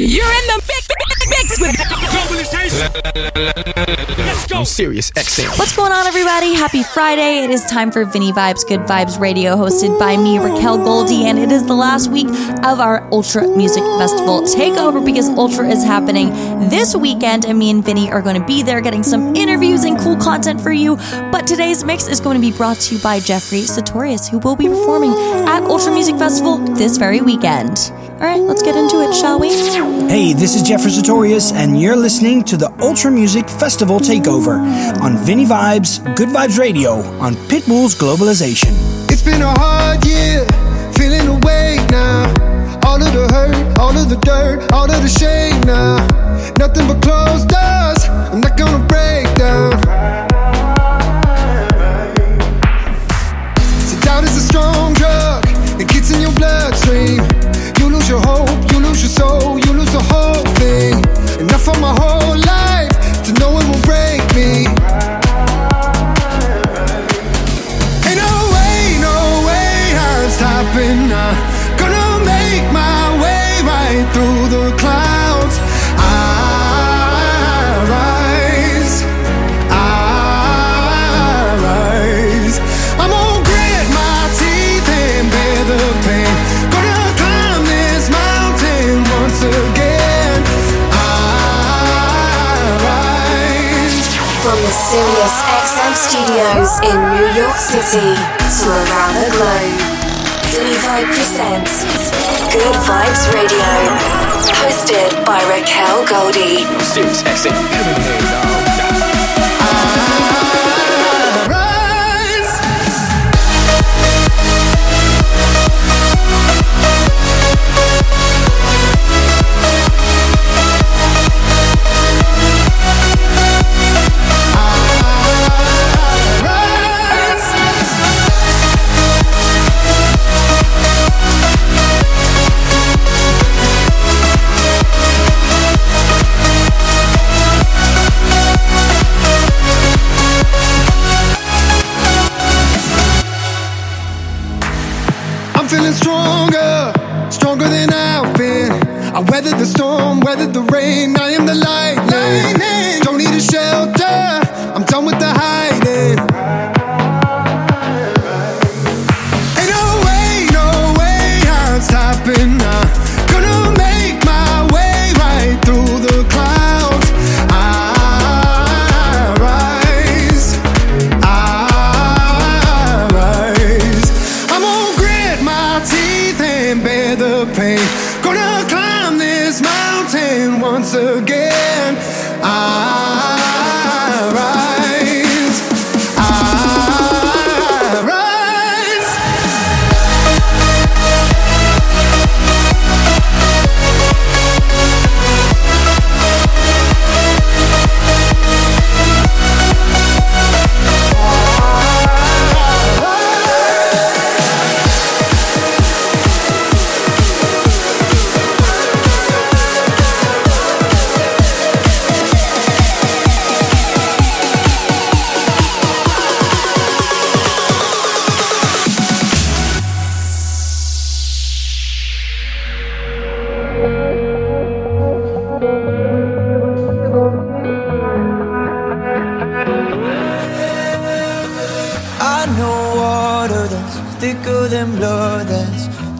You're in the mix, mix with Let's go. I'm Sirius XM. What's going on, everybody? Happy Friday. It is time for Vinny Vibes, Good Vibes Radio, hosted by me, Raquel Goldie, and it is the last week of our Ultra Music Festival takeover because Ultra is happening this weekend, and me and Vinny are going to be there getting some interviews and cool content for you. But today's mix is going to be brought to you by Jeffrey Sutorius, who will be performing at Ultra Music Festival this very weekend. All right, let's get into it, shall we? Hey, this is Jeffrey Sutorius, and you're listening to the Ultra Music Festival Takeover on Vinny Vibes, Good Vibes Radio on Pitbull's Globalization. It's been a hard year, feeling now. All of the hurt, all of the dirt, all of the shame now. Nothing but closed doors, I'm not gonna break down. My whole studios in New York City to around the globe, Vinny Vibe presents Good Vibes Radio, hosted by Raquel Goldie. Rise.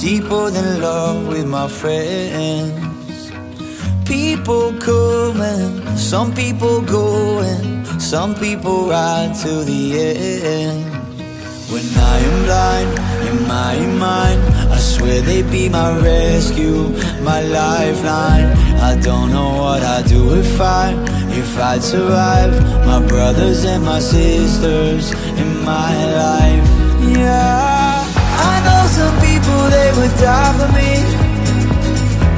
Deeper than love with my friends. People coming, some people going, some people ride to the end. When I am blind in my mind, I swear they be my rescue, my lifeline. I don't know what I'd do if I, if I'd survive. My brothers and my sisters in my life. People they would die for me.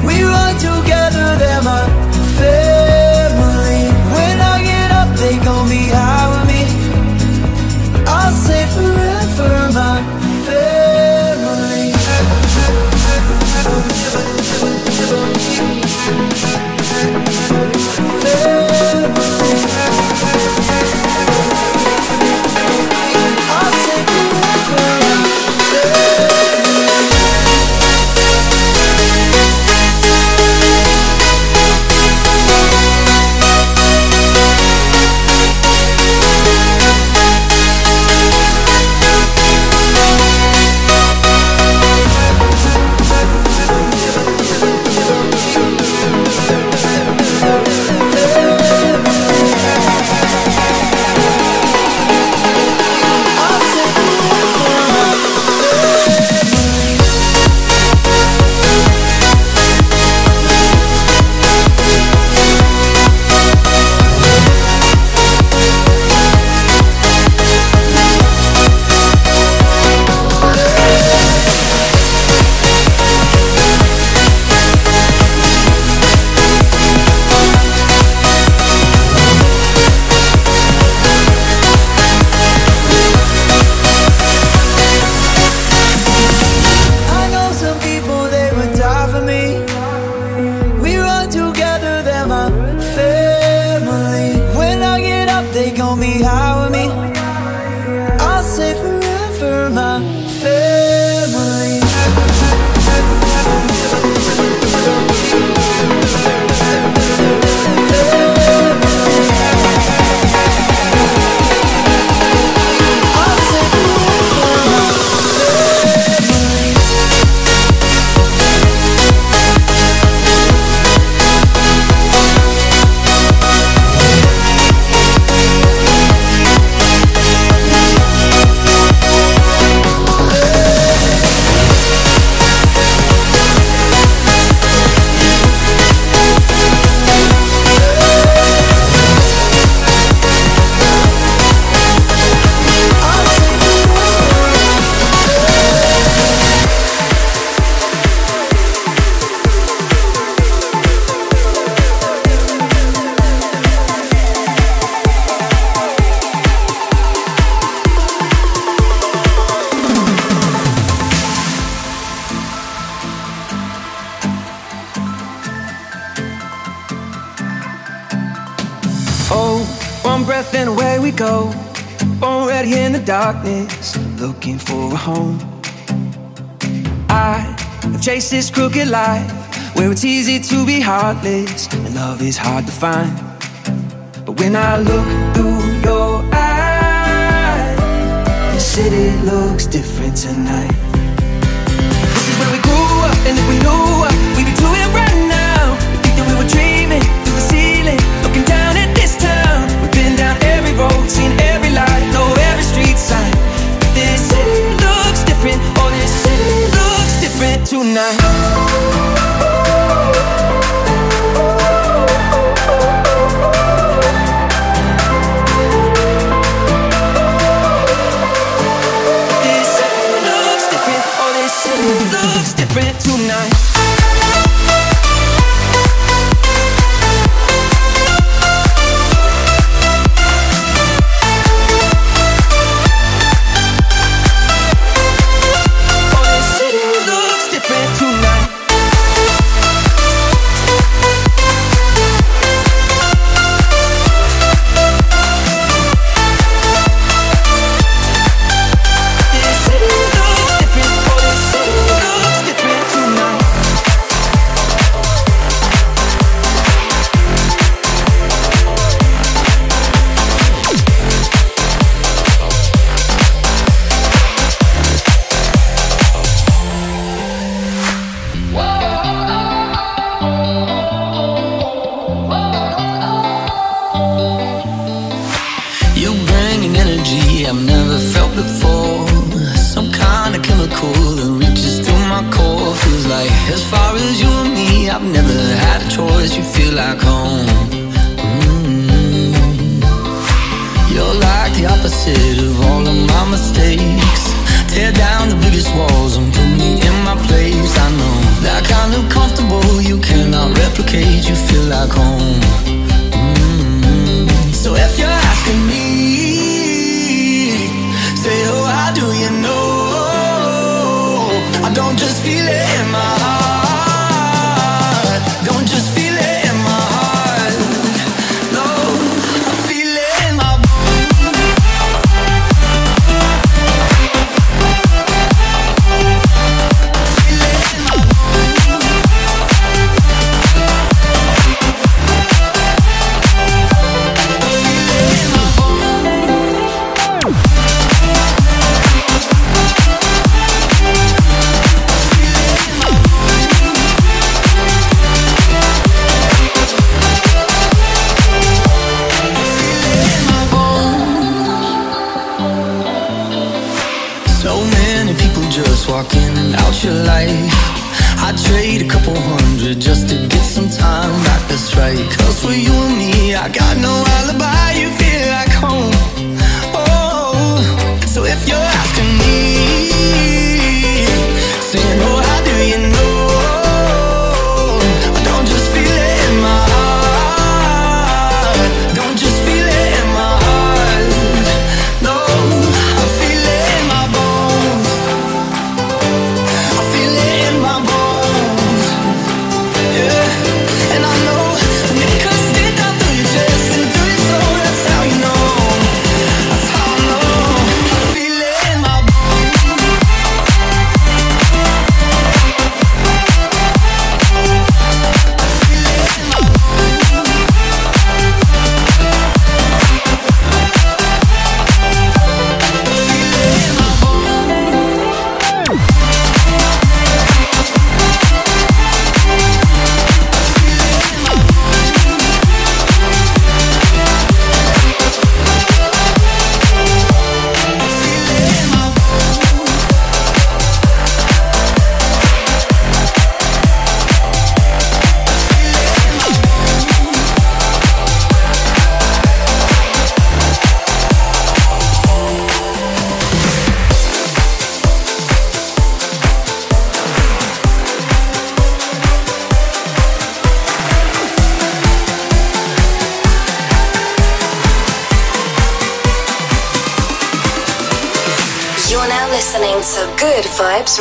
We run together, they're my family. When I get up, they gon' be high with me. I'll say forever, my I have chased this crooked life where it's easy to be heartless and love is hard to find. But when I look through your eyes, the city looks different tonight. This is where we grew up, and if we knew what we'd be doing right now, we think that we were dreaming through the ceiling, looking down at this town. We've been down every road, seen every light, know every street sign. tonight the opposite of all of my mistakes. Tear down the biggest walls and put me in my place. I know that kind of comfortable. You cannot replicate. You feel like home.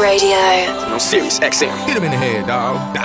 Radio. No Sirius XM. Hit him in the head, dog.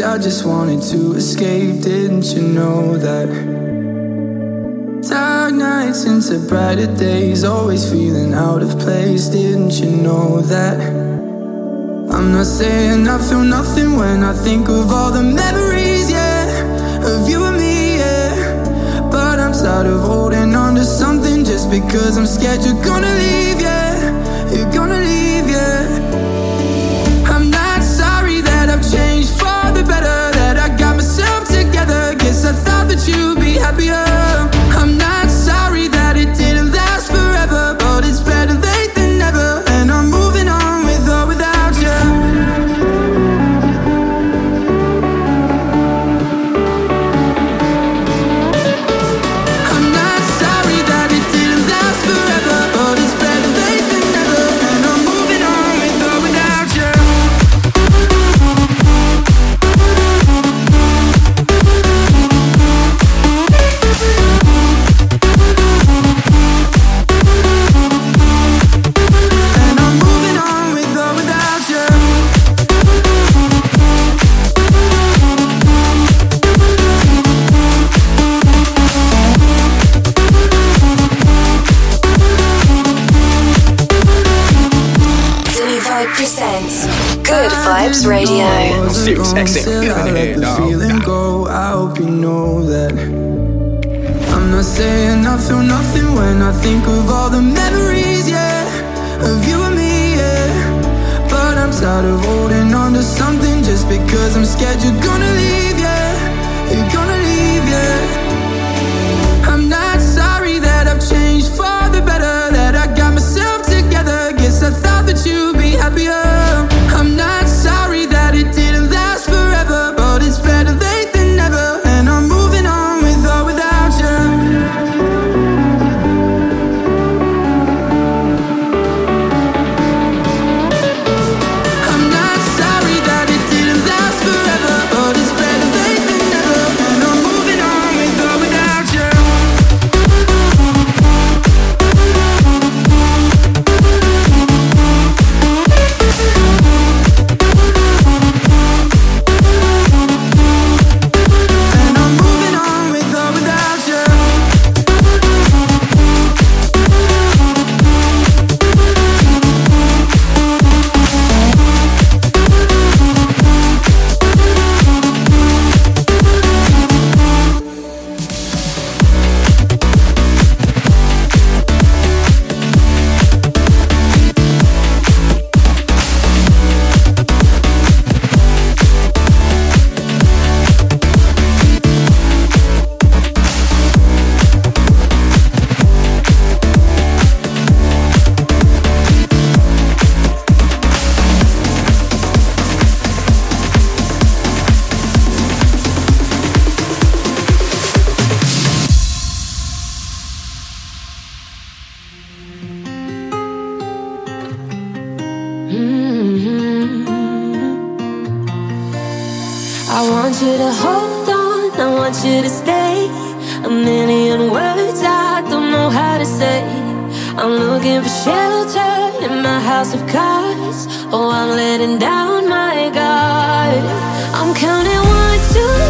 Just wanted to escape, didn't you know that? Dark nights into brighter days, always feeling out of place, didn't you know that? I'm not saying I feel nothing when I think of all the memories, yeah, of you and me, yeah. But I'm tired of holding on to something just because I'm scared you're gonna leave, yeah. That you'd be happier. Show presents Good Vibes Radio. Sirius XM. Let the feeling go. I hope you know that. I'm not saying I feel nothing when I think of all the memories, yeah, of you and me, yeah. But I'm tired of holding on to something just because I'm scared you're gonna leave. that you'd be happier. you to hold on, I want you to stay. A million words I don't know how to say. I'm looking for shelter in my house of cards. Oh, I'm letting down my guard. I'm counting one, two.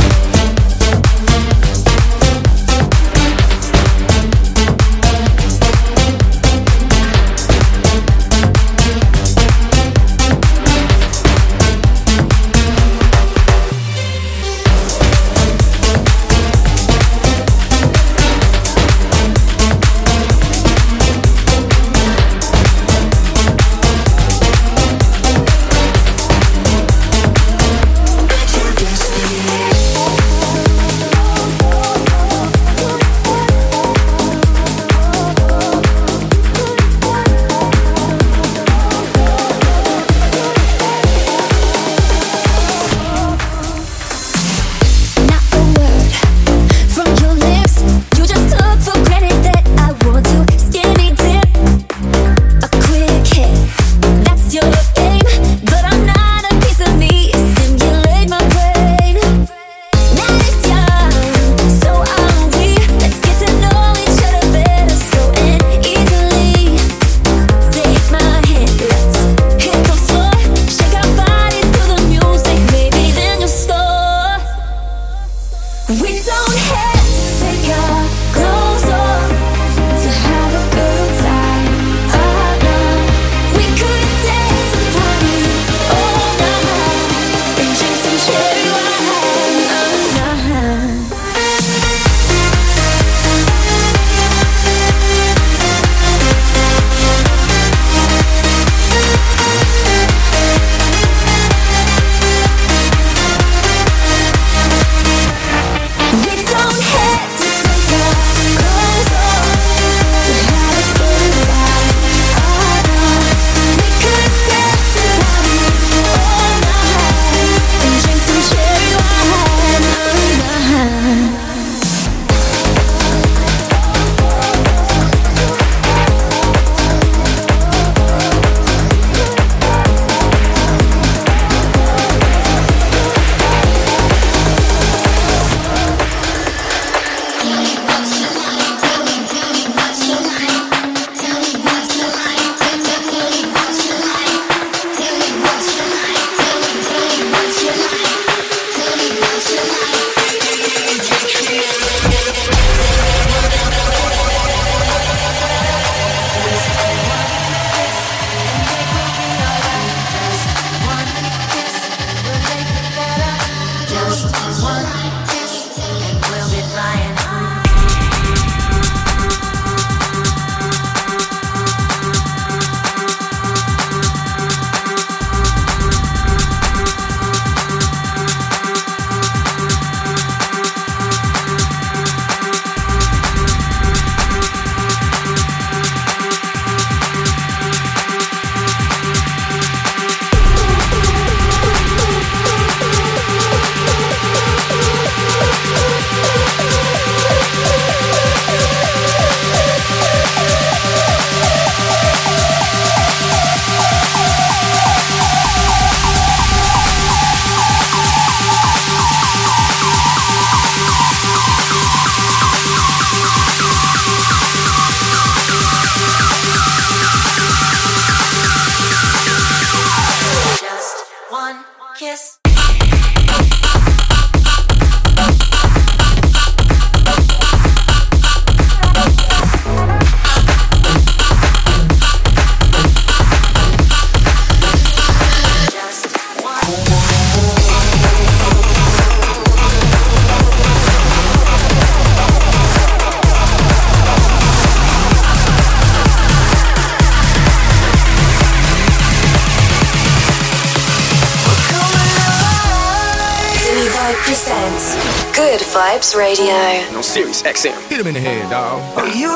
Radio. serious, Sirius XM. Hit him in the head, dog. You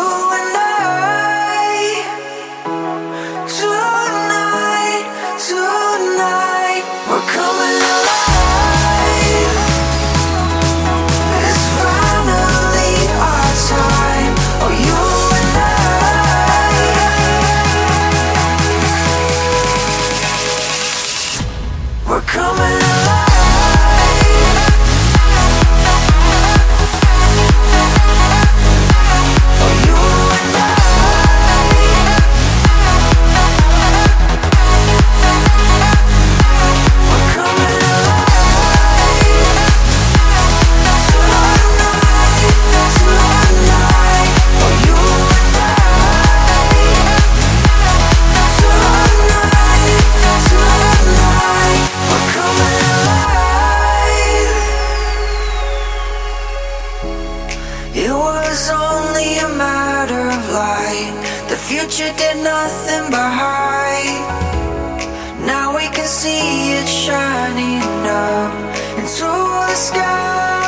It was only a matter of light. The future did nothing but hide. Now we can see it shining up into the sky.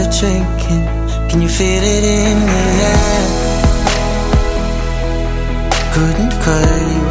are drinking. Can you feel it in the air? Couldn't cut you.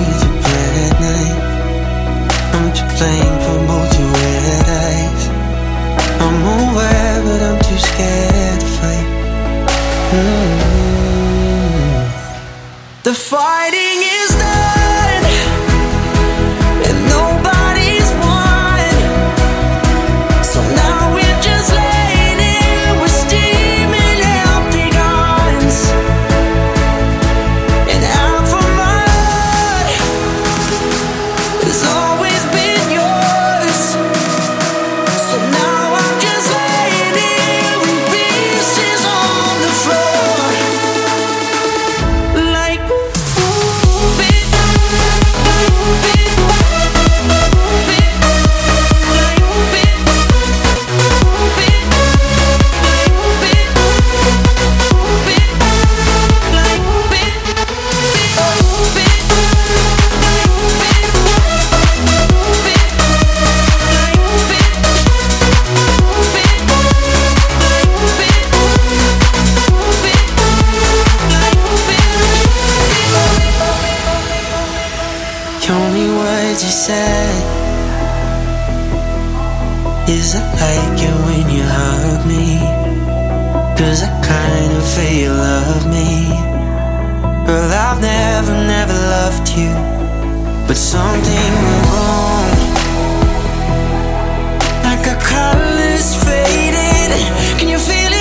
kind of way you love me. Girl, I've never, never loved you, but something went wrong. Like a color's faded. Can you feel it?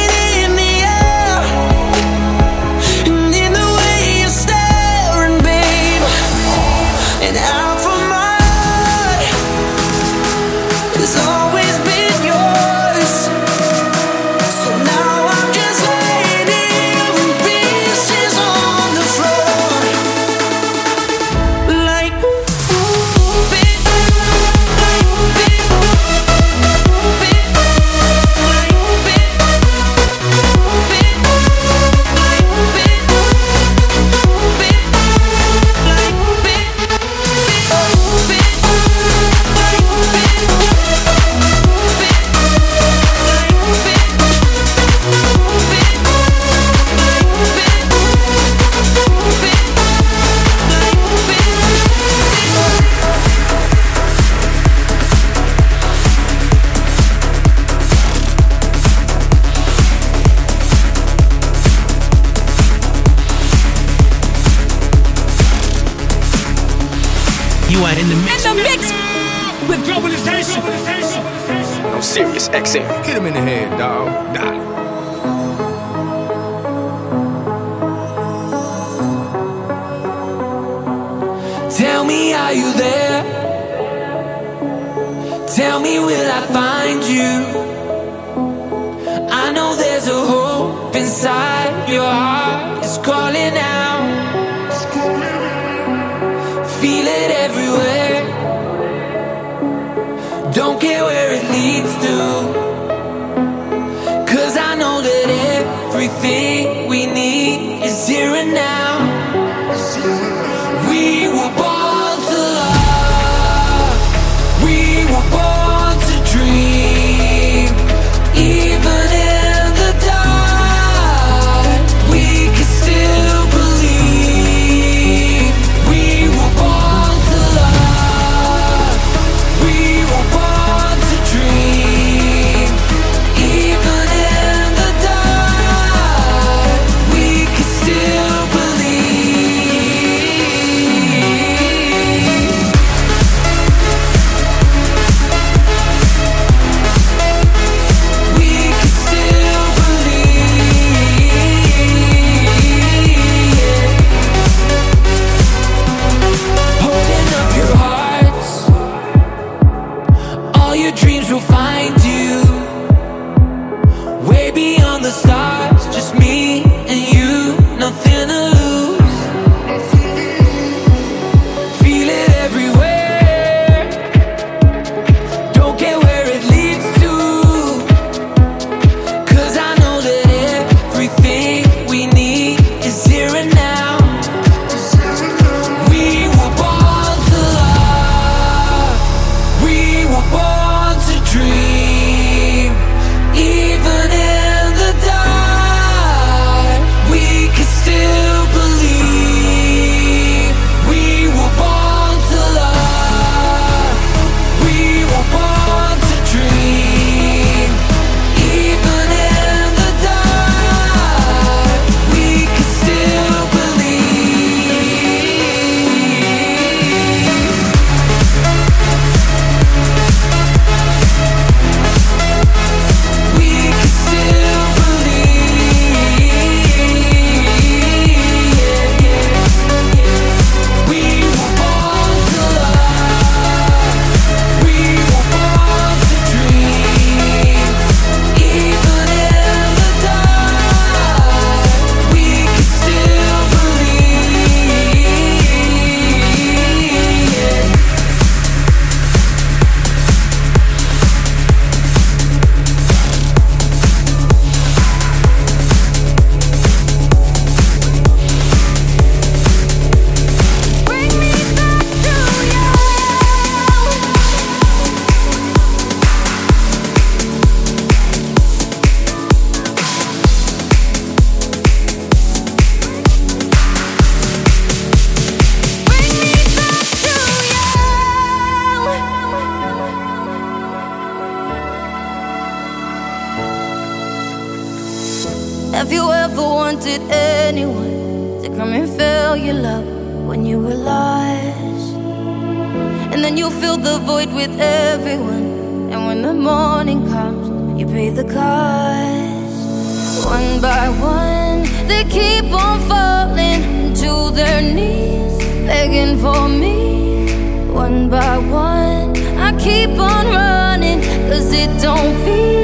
Tell me, are you there? Tell me, will I find you? I know there's a hope inside your heart, it's calling out. by one. They keep on falling to their knees, begging for me. One by one, I keep on running, cause it don't feel.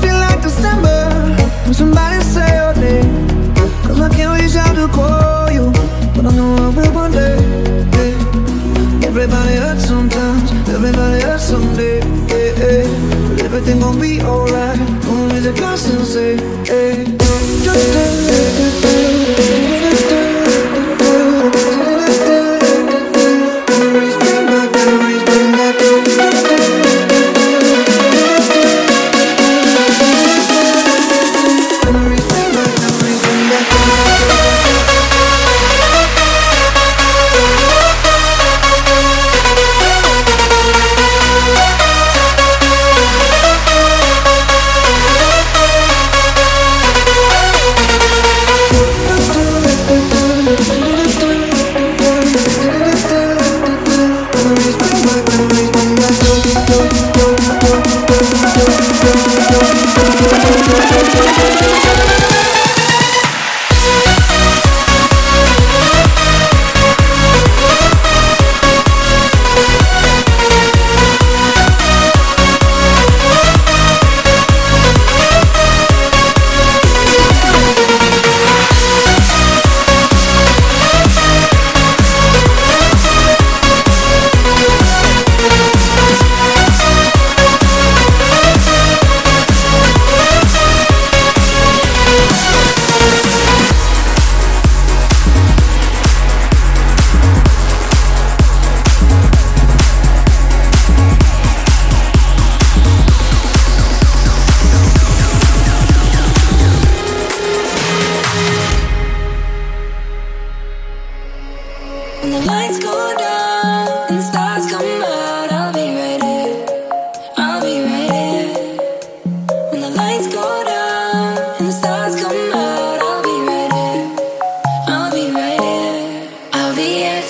but I know I will one day. yeah. Everybody hurts sometimes, everybody hurts someday. Yeah, yeah. But everything gon' be alright. A glass and say, hey,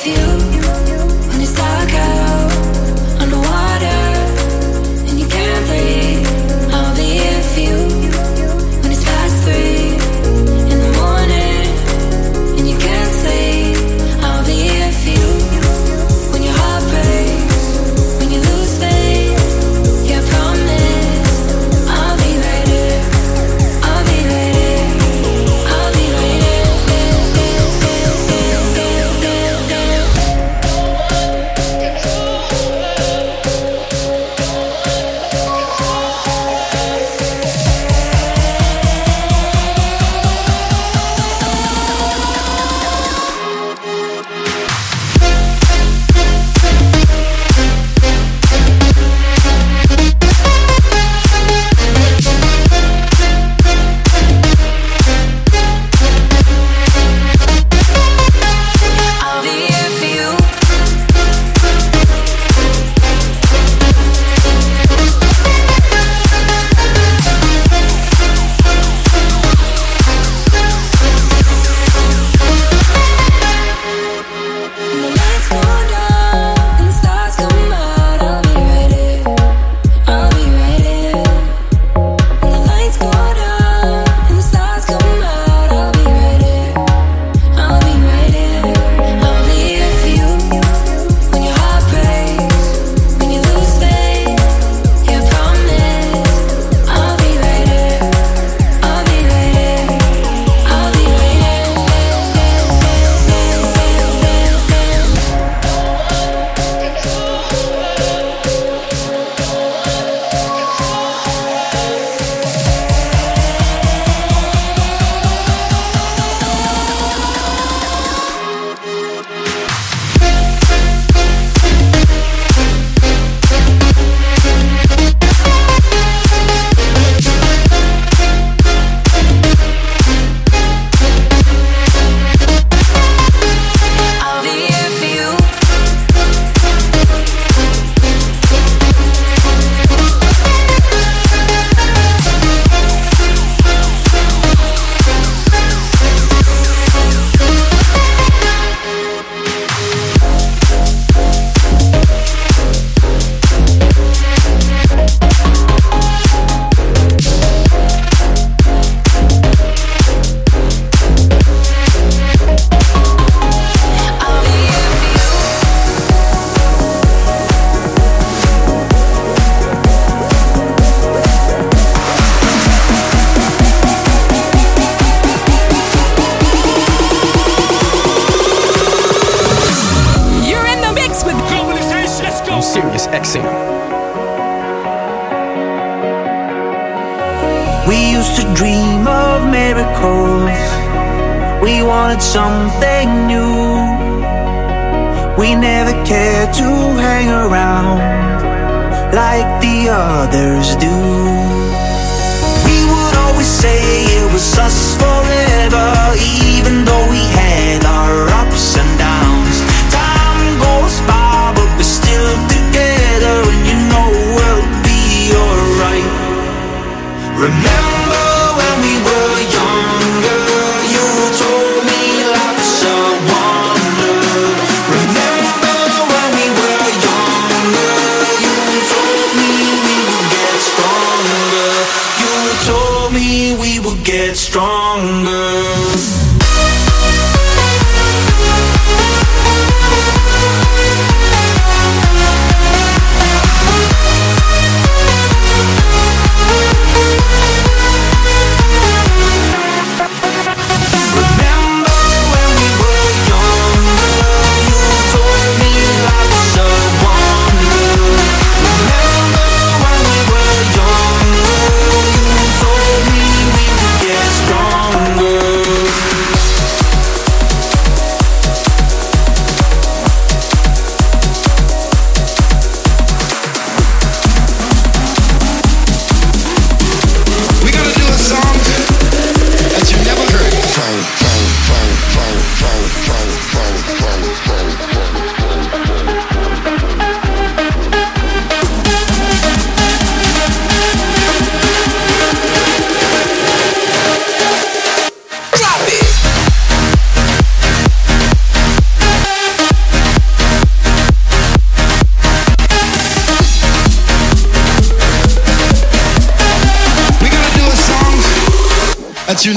you.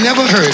Never heard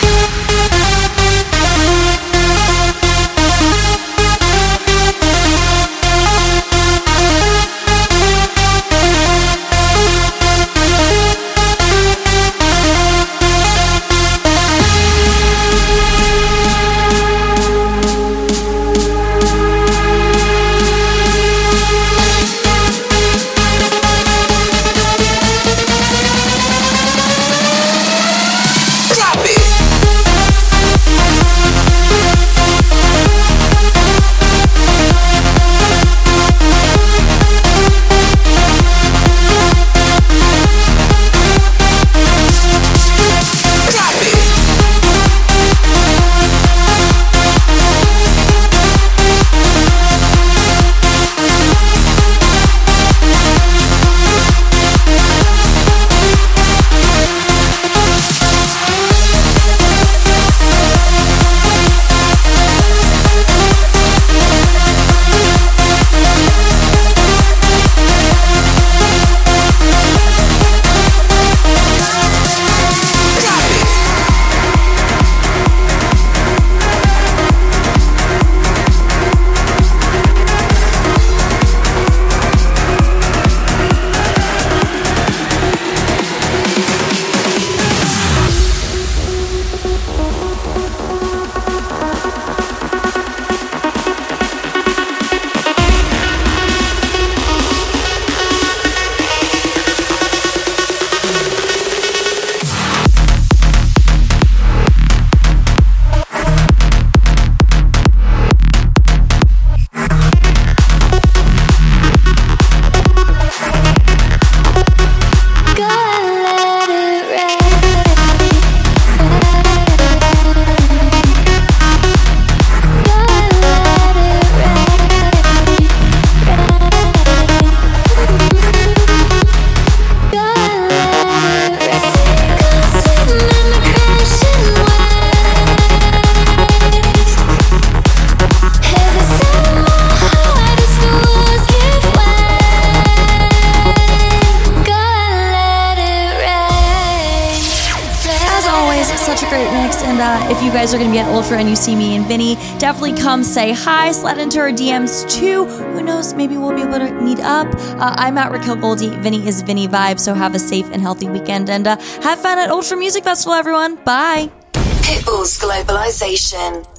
Say hi, slide into our DMs too. Who knows? Maybe we'll be able to meet up. Uh, I'm at Raquel Goldie. Vinny is Vinny Vibe. So have a safe and healthy weekend and uh, have fun at Ultra Music Festival, everyone. Bye. Pitbull's Globalization.